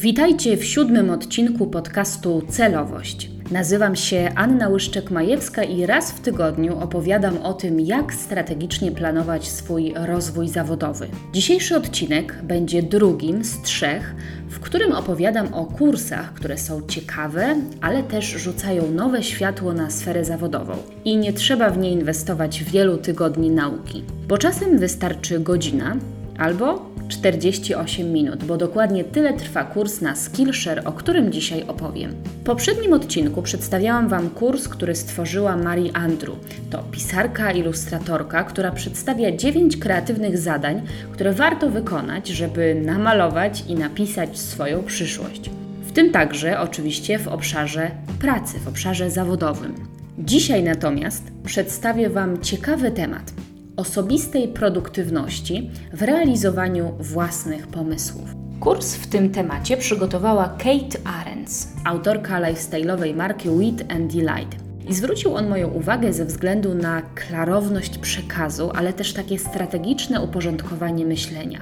Witajcie w siódmym odcinku podcastu Celowość. Nazywam się Anna Łyszczek-Majewska i raz w tygodniu opowiadam o tym, jak strategicznie planować swój rozwój zawodowy. Dzisiejszy odcinek będzie drugim z trzech, w którym opowiadam o kursach, które są ciekawe, ale też rzucają nowe światło na sferę zawodową. I nie trzeba w nie inwestować wielu tygodni nauki, bo czasem wystarczy godzina albo 48 minut, bo dokładnie tyle trwa kurs na Skillshare, o którym dzisiaj opowiem. W poprzednim odcinku przedstawiałam Wam kurs, który stworzyła Marie Andrew. To pisarka, ilustratorka, która przedstawia 9 kreatywnych zadań, które warto wykonać, żeby namalować i napisać swoją przyszłość. W tym także oczywiście w obszarze pracy, w obszarze zawodowym. Dzisiaj natomiast przedstawię Wam ciekawy temat – osobistej produktywności w realizowaniu własnych pomysłów. Kurs w tym temacie przygotowała Kate Arends, autorka lifestyle'owej marki Wit and Delight. I zwrócił on moją uwagę ze względu na klarowność przekazu, ale też takie strategiczne uporządkowanie myślenia.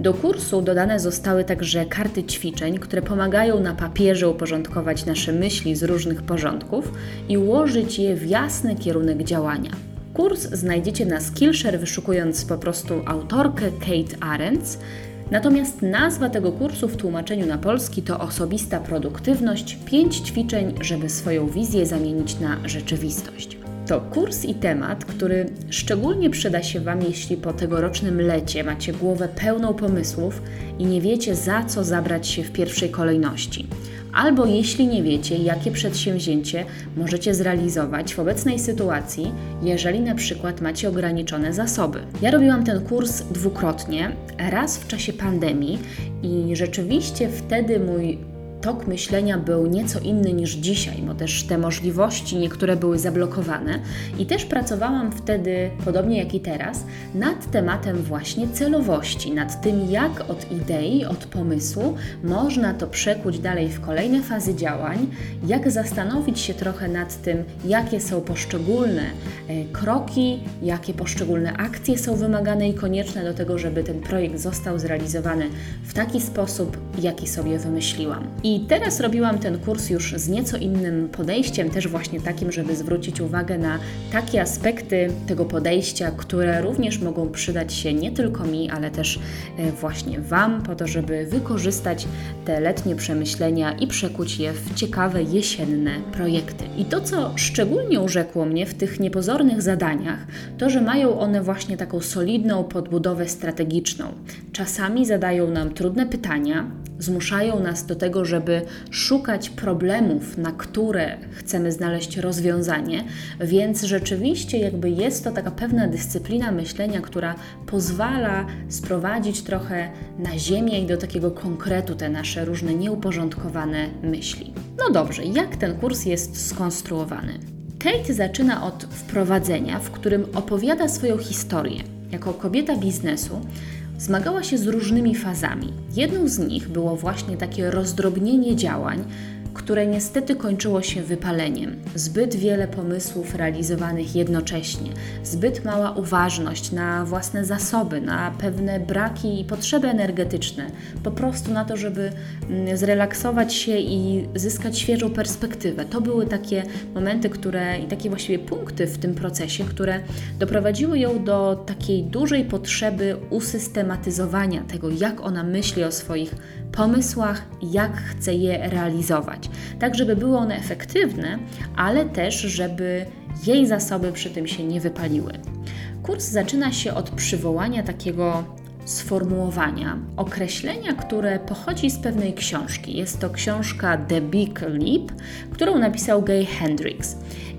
Do kursu dodane zostały także karty ćwiczeń, które pomagają na papierze uporządkować nasze myśli z różnych porządków i ułożyć je w jasny kierunek działania. Kurs znajdziecie na Skillshare wyszukując po prostu autorkę Kate Arends. Natomiast nazwa tego kursu w tłumaczeniu na polski to osobista produktywność, pięć ćwiczeń, żeby swoją wizję zamienić na rzeczywistość. To kurs i temat, który szczególnie przyda się Wam, jeśli po tegorocznym lecie macie głowę pełną pomysłów i nie wiecie za co zabrać się w pierwszej kolejności albo jeśli nie wiecie, jakie przedsięwzięcie możecie zrealizować w obecnej sytuacji, jeżeli na przykład macie ograniczone zasoby. Ja robiłam ten kurs dwukrotnie, raz w czasie pandemii i rzeczywiście wtedy mój tok myślenia był nieco inny niż dzisiaj, bo też te możliwości niektóre były zablokowane i też pracowałam wtedy, podobnie jak i teraz, nad tematem właśnie celowości, nad tym, jak od idei, od pomysłu można to przekuć dalej w kolejne fazy działań, jak zastanowić się trochę nad tym, jakie są poszczególne e, kroki, jakie poszczególne akcje są wymagane i konieczne do tego, żeby ten projekt został zrealizowany w taki sposób, jaki sobie wymyśliłam. I i teraz robiłam ten kurs już z nieco innym podejściem, też właśnie takim, żeby zwrócić uwagę na takie aspekty tego podejścia, które również mogą przydać się nie tylko mi, ale też e, właśnie Wam, po to, żeby wykorzystać te letnie przemyślenia i przekuć je w ciekawe jesienne projekty. I to, co szczególnie urzekło mnie w tych niepozornych zadaniach, to, że mają one właśnie taką solidną podbudowę strategiczną. Czasami zadają nam trudne pytania, zmuszają nas do tego, żeby szukać problemów, na które chcemy znaleźć rozwiązanie, więc rzeczywiście jakby jest to taka pewna dyscyplina myślenia, która pozwala sprowadzić trochę na ziemię i do takiego konkretu te nasze różne nieuporządkowane myśli. No dobrze, jak ten kurs jest skonstruowany? Kate zaczyna od wprowadzenia, w którym opowiada swoją historię. Jako kobieta biznesu zmagała się z różnymi fazami. Jedną z nich było właśnie takie rozdrobnienie działań, które niestety kończyło się wypaleniem. Zbyt wiele pomysłów realizowanych jednocześnie, zbyt mała uważność na własne zasoby, na pewne braki i potrzeby energetyczne, po prostu na to, żeby mm, zrelaksować się i zyskać świeżą perspektywę. To były takie momenty, które i takie właściwie punkty w tym procesie, które doprowadziły ją do takiej dużej potrzeby usystematyzowania tego, jak ona myśli o swoich pomysłach, jak chce je realizować. Tak, żeby były one efektywne, ale też, żeby jej zasoby przy tym się nie wypaliły. Kurs zaczyna się od przywołania takiego sformułowania, określenia, które pochodzi z pewnej książki. Jest to książka The Big Leap, którą napisał Gay Hendricks.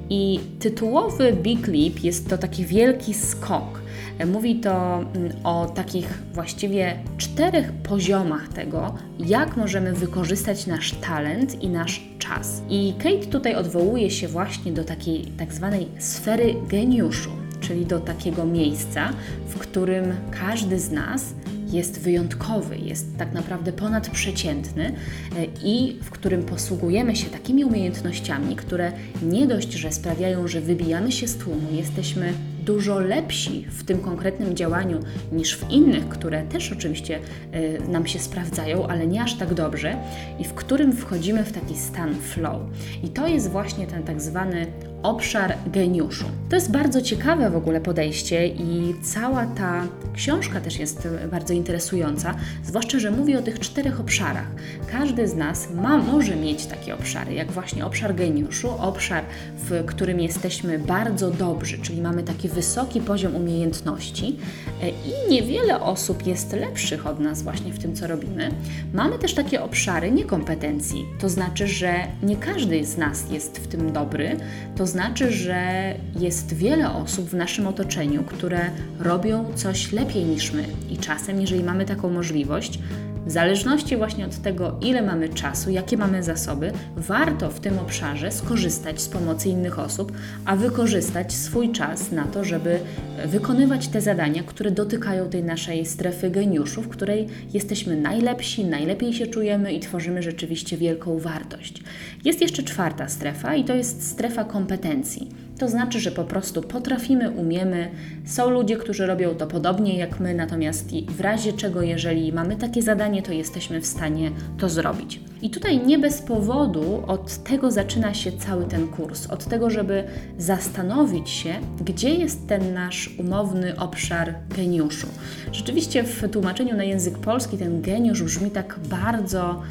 I tytułowy Big Leap jest to taki wielki skok Mówi to mm, o takich właściwie czterech poziomach tego, jak możemy wykorzystać nasz talent i nasz czas. I Kate tutaj odwołuje się właśnie do takiej tak zwanej sfery geniuszu, czyli do takiego miejsca, w którym każdy z nas jest wyjątkowy, jest tak naprawdę ponadprzeciętny e, i w którym posługujemy się takimi umiejętnościami, które nie dość, że sprawiają, że wybijamy się z tłumu, jesteśmy dużo lepsi w tym konkretnym działaniu niż w innych, które też oczywiście y, nam się sprawdzają, ale nie aż tak dobrze, i w którym wchodzimy w taki stan flow. I to jest właśnie ten tak zwany obszar geniuszu. To jest bardzo ciekawe w ogóle podejście i cała ta książka też jest bardzo interesująca, zwłaszcza, że mówi o tych czterech obszarach. Każdy z nas ma, może mieć takie obszary, jak właśnie obszar geniuszu, obszar, w którym jesteśmy bardzo dobrzy, czyli mamy taki wysoki poziom umiejętności e, i niewiele osób jest lepszych od nas właśnie w tym, co robimy. Mamy też takie obszary niekompetencji, to znaczy, że nie każdy z nas jest w tym dobry, to znaczy, że jest wiele osób w naszym otoczeniu, które robią coś lepiej niż my. I czasem, jeżeli mamy taką możliwość, w zależności właśnie od tego, ile mamy czasu, jakie mamy zasoby, warto w tym obszarze skorzystać z pomocy innych osób, a wykorzystać swój czas na to, żeby wykonywać te zadania, które dotykają tej naszej strefy geniuszu, w której jesteśmy najlepsi, najlepiej się czujemy i tworzymy rzeczywiście wielką wartość. Jest jeszcze czwarta strefa i to jest strefa kompetencji. To znaczy, że po prostu potrafimy, umiemy. Są ludzie, którzy robią to podobnie jak my, natomiast w razie czego, jeżeli mamy takie zadanie, to jesteśmy w stanie to zrobić. I tutaj nie bez powodu od tego zaczyna się cały ten kurs, od tego, żeby zastanowić się, gdzie jest ten nasz umowny obszar geniuszu. Rzeczywiście w tłumaczeniu na język polski ten geniusz brzmi tak bardzo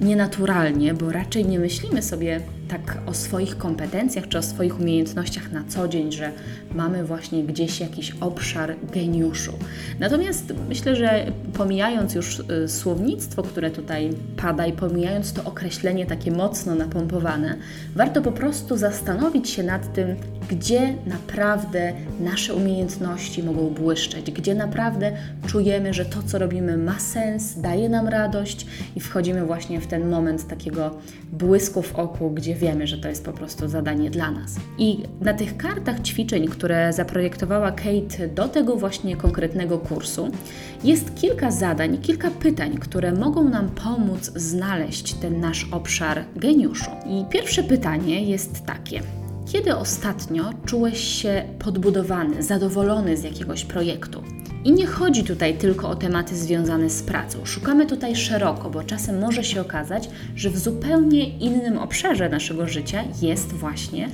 nienaturalnie, bo raczej nie myślimy sobie tak o swoich kompetencjach czy o swoich umiejętnościach na co dzień, że mamy właśnie gdzieś jakiś obszar geniuszu. Natomiast myślę, że pomijając już y, słownictwo, które tutaj pada i pomijając to określenie takie mocno napompowane, warto po prostu zastanowić się nad tym, gdzie naprawdę nasze umiejętności mogą błyszczeć, gdzie naprawdę czujemy, że to, co robimy, ma sens, daje nam radość i wchodzimy właśnie w ten moment takiego błysku w oku, gdzie wiemy, że to jest po prostu zadanie dla nas. I na tych kartach ćwiczeń, które zaprojektowała Kate do tego właśnie konkretnego kursu, jest kilka zadań, kilka pytań, które mogą nam pomóc znaleźć ten nasz obszar geniuszu. I pierwsze pytanie jest takie: kiedy ostatnio czułeś się podbudowany, zadowolony z jakiegoś projektu? I nie chodzi tutaj tylko o tematy związane z pracą. Szukamy tutaj szeroko, bo czasem może się okazać, że w zupełnie innym obszarze naszego życia jest właśnie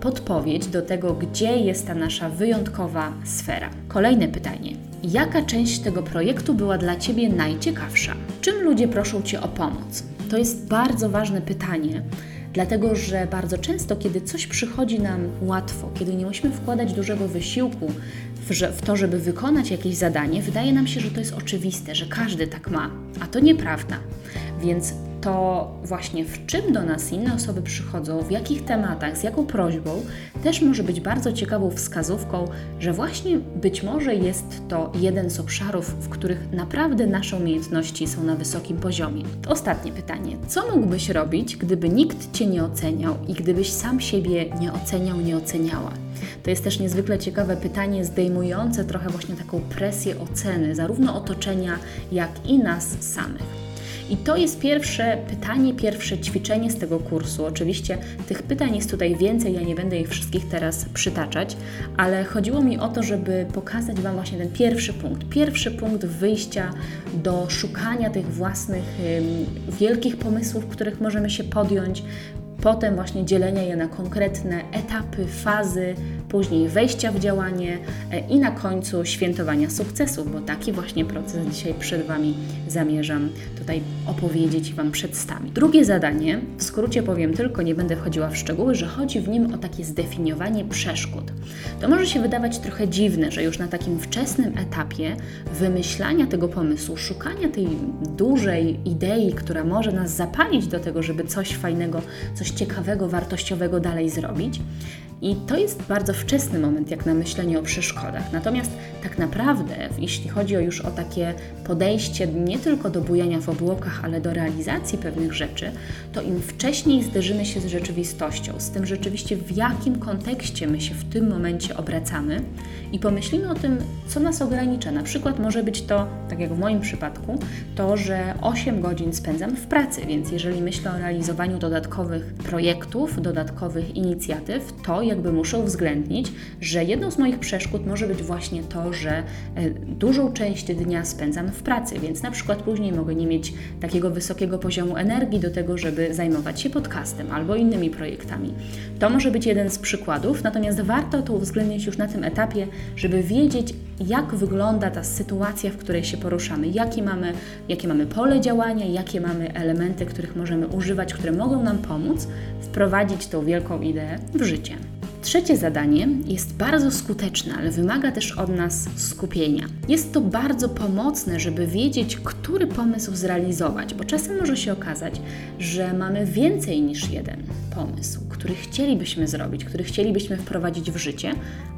podpowiedź do tego, gdzie jest ta nasza wyjątkowa sfera. Kolejne pytanie. Jaka część tego projektu była dla Ciebie najciekawsza? Czym ludzie proszą Cię o pomoc? To jest bardzo ważne pytanie, dlatego że bardzo często, kiedy coś przychodzi nam łatwo, kiedy nie musimy wkładać dużego wysiłku w, to, żeby wykonać jakieś zadanie, wydaje nam się, że to jest oczywiste, że każdy tak ma, a to nieprawda. Więc to właśnie w czym do nas inne osoby przychodzą, w jakich tematach, z jaką prośbą, też może być bardzo ciekawą wskazówką, że właśnie być może jest to jeden z obszarów, w których naprawdę nasze umiejętności są na wysokim poziomie. Ostatnie pytanie. Co mógłbyś robić, gdyby nikt Cię nie oceniał i gdybyś sam siebie nie oceniał, nie oceniała? To jest też niezwykle ciekawe pytanie, zdejmujące trochę właśnie taką presję oceny, zarówno otoczenia, jak i nas samych. I to jest pierwsze pytanie, pierwsze ćwiczenie z tego kursu. Oczywiście tych pytań jest tutaj więcej, ja nie będę ich wszystkich teraz przytaczać, ale chodziło mi o to, żeby pokazać Wam właśnie ten pierwszy punkt. Pierwszy punkt wyjścia do szukania tych własnych wielkich pomysłów, których możemy się podjąć, potem właśnie dzielenia je na konkretne etapy, fazy, później wejścia w działanie e, i na końcu świętowania sukcesów, bo taki właśnie proces dzisiaj przed Wami zamierzam tutaj opowiedzieć i Wam przedstawić. Drugie zadanie, w skrócie powiem tylko, nie będę wchodziła w szczegóły, że chodzi w nim o takie zdefiniowanie przeszkód. To może się wydawać trochę dziwne, że już na takim wczesnym etapie wymyślania tego pomysłu, szukania tej dużej idei, która może nas zapalić do tego, żeby coś fajnego, coś ciekawego, wartościowego dalej zrobić, i to jest bardzo wczesny moment, jak na myślenie o przeszkodach. Natomiast tak naprawdę, jeśli chodzi o już o takie podejście nie tylko do bujania w obłokach, ale do realizacji pewnych rzeczy, to im wcześniej zderzymy się z rzeczywistością, z tym rzeczywiście w jakim kontekście my się w tym momencie obracamy i pomyślimy o tym, co nas ogranicza. Na przykład może być to, tak jak w moim przypadku, to, że 8 godzin spędzam w pracy, więc jeżeli myślę o realizowaniu dodatkowych projektów, dodatkowych inicjatyw, to jakby muszę uwzględnić, że jedną z moich przeszkód może być właśnie to, że e, dużą część dnia spędzam w pracy, więc na przykład później mogę nie mieć takiego wysokiego poziomu energii do tego, żeby zajmować się podcastem albo innymi projektami. To może być jeden z przykładów, natomiast warto to uwzględnić już na tym etapie, żeby wiedzieć, jak wygląda ta sytuacja, w której się poruszamy, jakie mamy, jakie mamy pole działania, jakie mamy elementy, których możemy używać, które mogą nam pomóc wprowadzić tą wielką ideę w życie. Trzecie zadanie jest bardzo skuteczne, ale wymaga też od nas skupienia. Jest to bardzo pomocne, żeby wiedzieć, który pomysł zrealizować, bo czasem może się okazać, że mamy więcej niż jeden pomysł, który chcielibyśmy zrobić, który chcielibyśmy wprowadzić w życie,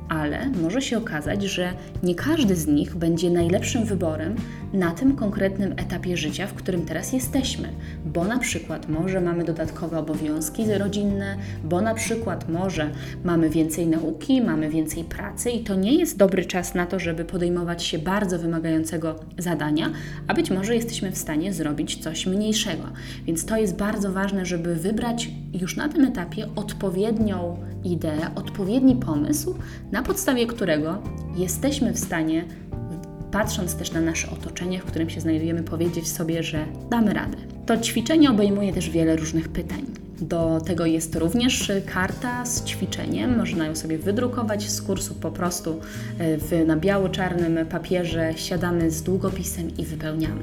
ale może się okazać, że nie każdy z nich będzie najlepszym wyborem na tym konkretnym etapie życia, w którym teraz jesteśmy, bo na przykład może mamy dodatkowe obowiązki rodzinne, bo na przykład może mamy więcej nauki, mamy więcej pracy i to nie jest dobry czas na to, żeby podejmować się bardzo wymagającego zadania, a być może jesteśmy w stanie zrobić coś mniejszego. Więc to jest bardzo ważne, żeby wybrać już na tym etapie odpowiednią ideę, odpowiedni pomysł, na podstawie którego jesteśmy w stanie, patrząc też na nasze otoczenie, w którym się znajdujemy, powiedzieć sobie, że damy radę. To ćwiczenie obejmuje też wiele różnych pytań. Do tego jest również karta z ćwiczeniem. Można ją sobie wydrukować z kursu po prostu e, w, na biało-czarnym papierze. Siadamy z długopisem i wypełniamy.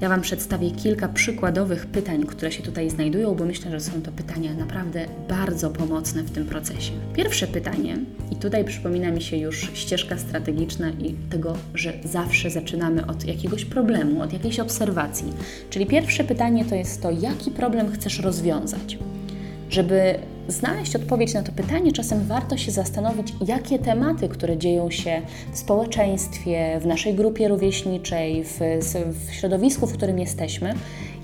Ja Wam przedstawię kilka przykładowych pytań, które się tutaj znajdują, bo myślę, że są to pytania naprawdę bardzo pomocne w tym procesie. Pierwsze pytanie, i tutaj przypomina mi się już ścieżka strategiczna i tego, że zawsze zaczynamy od jakiegoś problemu, od jakiejś obserwacji. Czyli pierwsze pytanie to jest to, jaki problem chcesz rozwiązać. Żeby znaleźć odpowiedź na to pytanie, czasem warto się zastanowić, jakie tematy, które dzieją się w społeczeństwie, w naszej grupie rówieśniczej, w, w środowisku, w którym jesteśmy,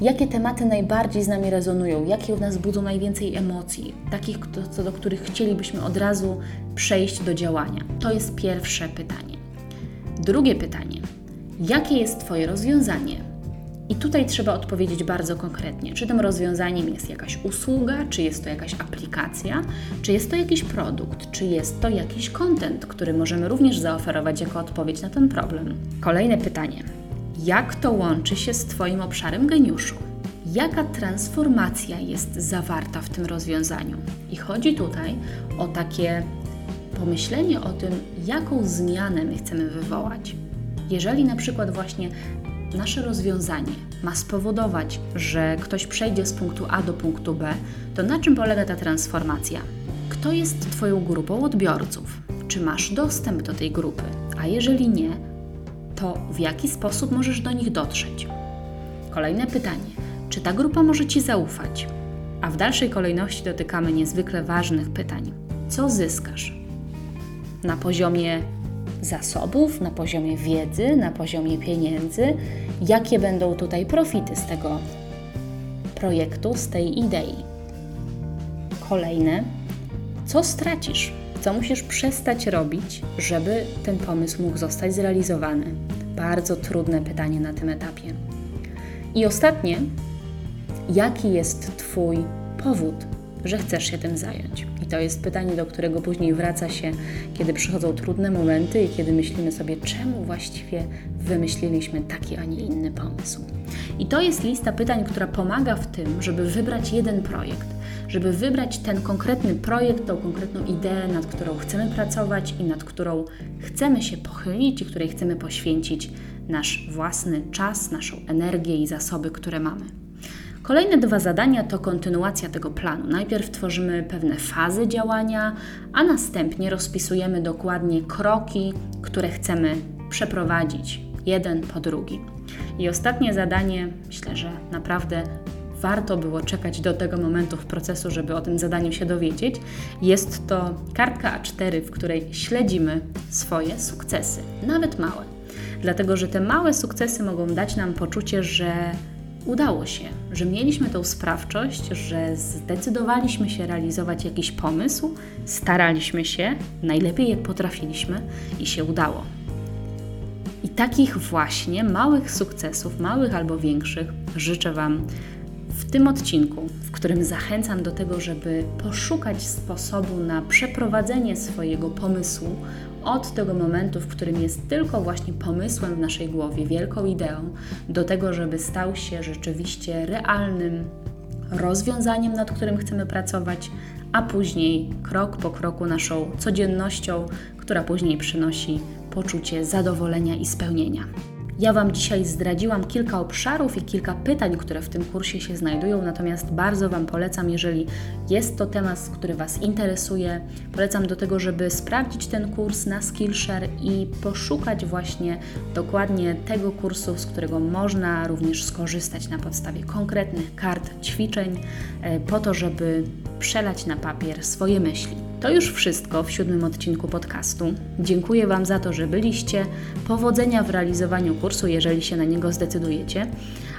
jakie tematy najbardziej z nami rezonują, jakie w nas budzą najwięcej emocji, takich, co do których chcielibyśmy od razu przejść do działania. To jest pierwsze pytanie. Drugie pytanie. Jakie jest Twoje rozwiązanie? I tutaj trzeba odpowiedzieć bardzo konkretnie, czy tym rozwiązaniem jest jakaś usługa, czy jest to jakaś aplikacja, czy jest to jakiś produkt, czy jest to jakiś content, który możemy również zaoferować jako odpowiedź na ten problem. Kolejne pytanie. Jak to łączy się z Twoim obszarem geniuszu? Jaka transformacja jest zawarta w tym rozwiązaniu? I chodzi tutaj o takie pomyślenie o tym, jaką zmianę my chcemy wywołać. Jeżeli na przykład właśnie nasze rozwiązanie ma spowodować, że ktoś przejdzie z punktu A do punktu B, to na czym polega ta transformacja? Kto jest Twoją grupą odbiorców? Czy masz dostęp do tej grupy? A jeżeli nie, to w jaki sposób możesz do nich dotrzeć? Kolejne pytanie: czy ta grupa może Ci zaufać? A w dalszej kolejności dotykamy niezwykle ważnych pytań: co zyskasz? Na poziomie zasobów, na poziomie wiedzy, na poziomie pieniędzy, jakie będą tutaj profity z tego projektu, z tej idei. Kolejne, co stracisz, co musisz przestać robić, żeby ten pomysł mógł zostać zrealizowany. Bardzo trudne pytanie na tym etapie. I ostatnie, jaki jest Twój powód, że chcesz się tym zająć? To jest pytanie, do którego później wraca się, kiedy przychodzą trudne momenty i kiedy myślimy sobie, czemu właściwie wymyśliliśmy taki, a nie inny pomysł. I to jest lista pytań, która pomaga w tym, żeby wybrać jeden projekt, żeby wybrać ten konkretny projekt, tą konkretną ideę, nad którą chcemy pracować i nad którą chcemy się pochylić i której chcemy poświęcić nasz własny czas, naszą energię i zasoby, które mamy. Kolejne dwa zadania to kontynuacja tego planu. Najpierw tworzymy pewne fazy działania, a następnie rozpisujemy dokładnie kroki, które chcemy przeprowadzić, jeden po drugi. I ostatnie zadanie, myślę, że naprawdę warto było czekać do tego momentu w procesu, żeby o tym zadaniu się dowiedzieć. Jest to kartka A4, w której śledzimy swoje sukcesy, nawet małe. Dlatego, że te małe sukcesy mogą dać nam poczucie, że udało się, że mieliśmy tą sprawczość, że zdecydowaliśmy się realizować jakiś pomysł, staraliśmy się najlepiej jak potrafiliśmy i się udało. I takich właśnie małych sukcesów, małych albo większych, życzę Wam W tym odcinku, w którym zachęcam do tego, żeby poszukać sposobu na przeprowadzenie swojego pomysłu od tego momentu, w którym jest tylko właśnie pomysłem w naszej głowie, wielką ideą, do tego, żeby stał się rzeczywiście realnym rozwiązaniem, nad którym chcemy pracować, a później krok po kroku naszą codziennością, która później przynosi poczucie zadowolenia i spełnienia. Ja Wam dzisiaj zdradziłam kilka obszarów i kilka pytań, które w tym kursie się znajdują, natomiast bardzo Wam polecam, jeżeli jest to temat, który Was interesuje, polecam do tego, żeby sprawdzić ten kurs na Skillshare i poszukać właśnie dokładnie tego kursu, z którego można również skorzystać na podstawie konkretnych kart, ćwiczeń, e, po to, żeby przelać na papier swoje myśli. To już wszystko w siódmym odcinku podcastu. Dziękuję Wam za to, że byliście. Powodzenia w realizowaniu kursu, jeżeli się na niego zdecydujecie.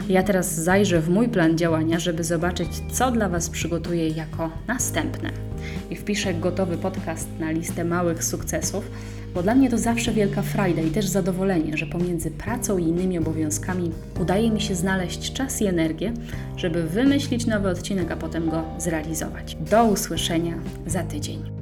Ja teraz zajrzę w mój plan działania, żeby zobaczyć, co dla Was przygotuję jako następne. I wpiszę gotowy podcast na listę małych sukcesów, bo dla mnie to zawsze wielka frajda i też zadowolenie, że pomiędzy pracą i innymi obowiązkami udaje mi się znaleźć czas i energię, żeby wymyślić nowy odcinek, a potem go zrealizować. Do usłyszenia za tydzień.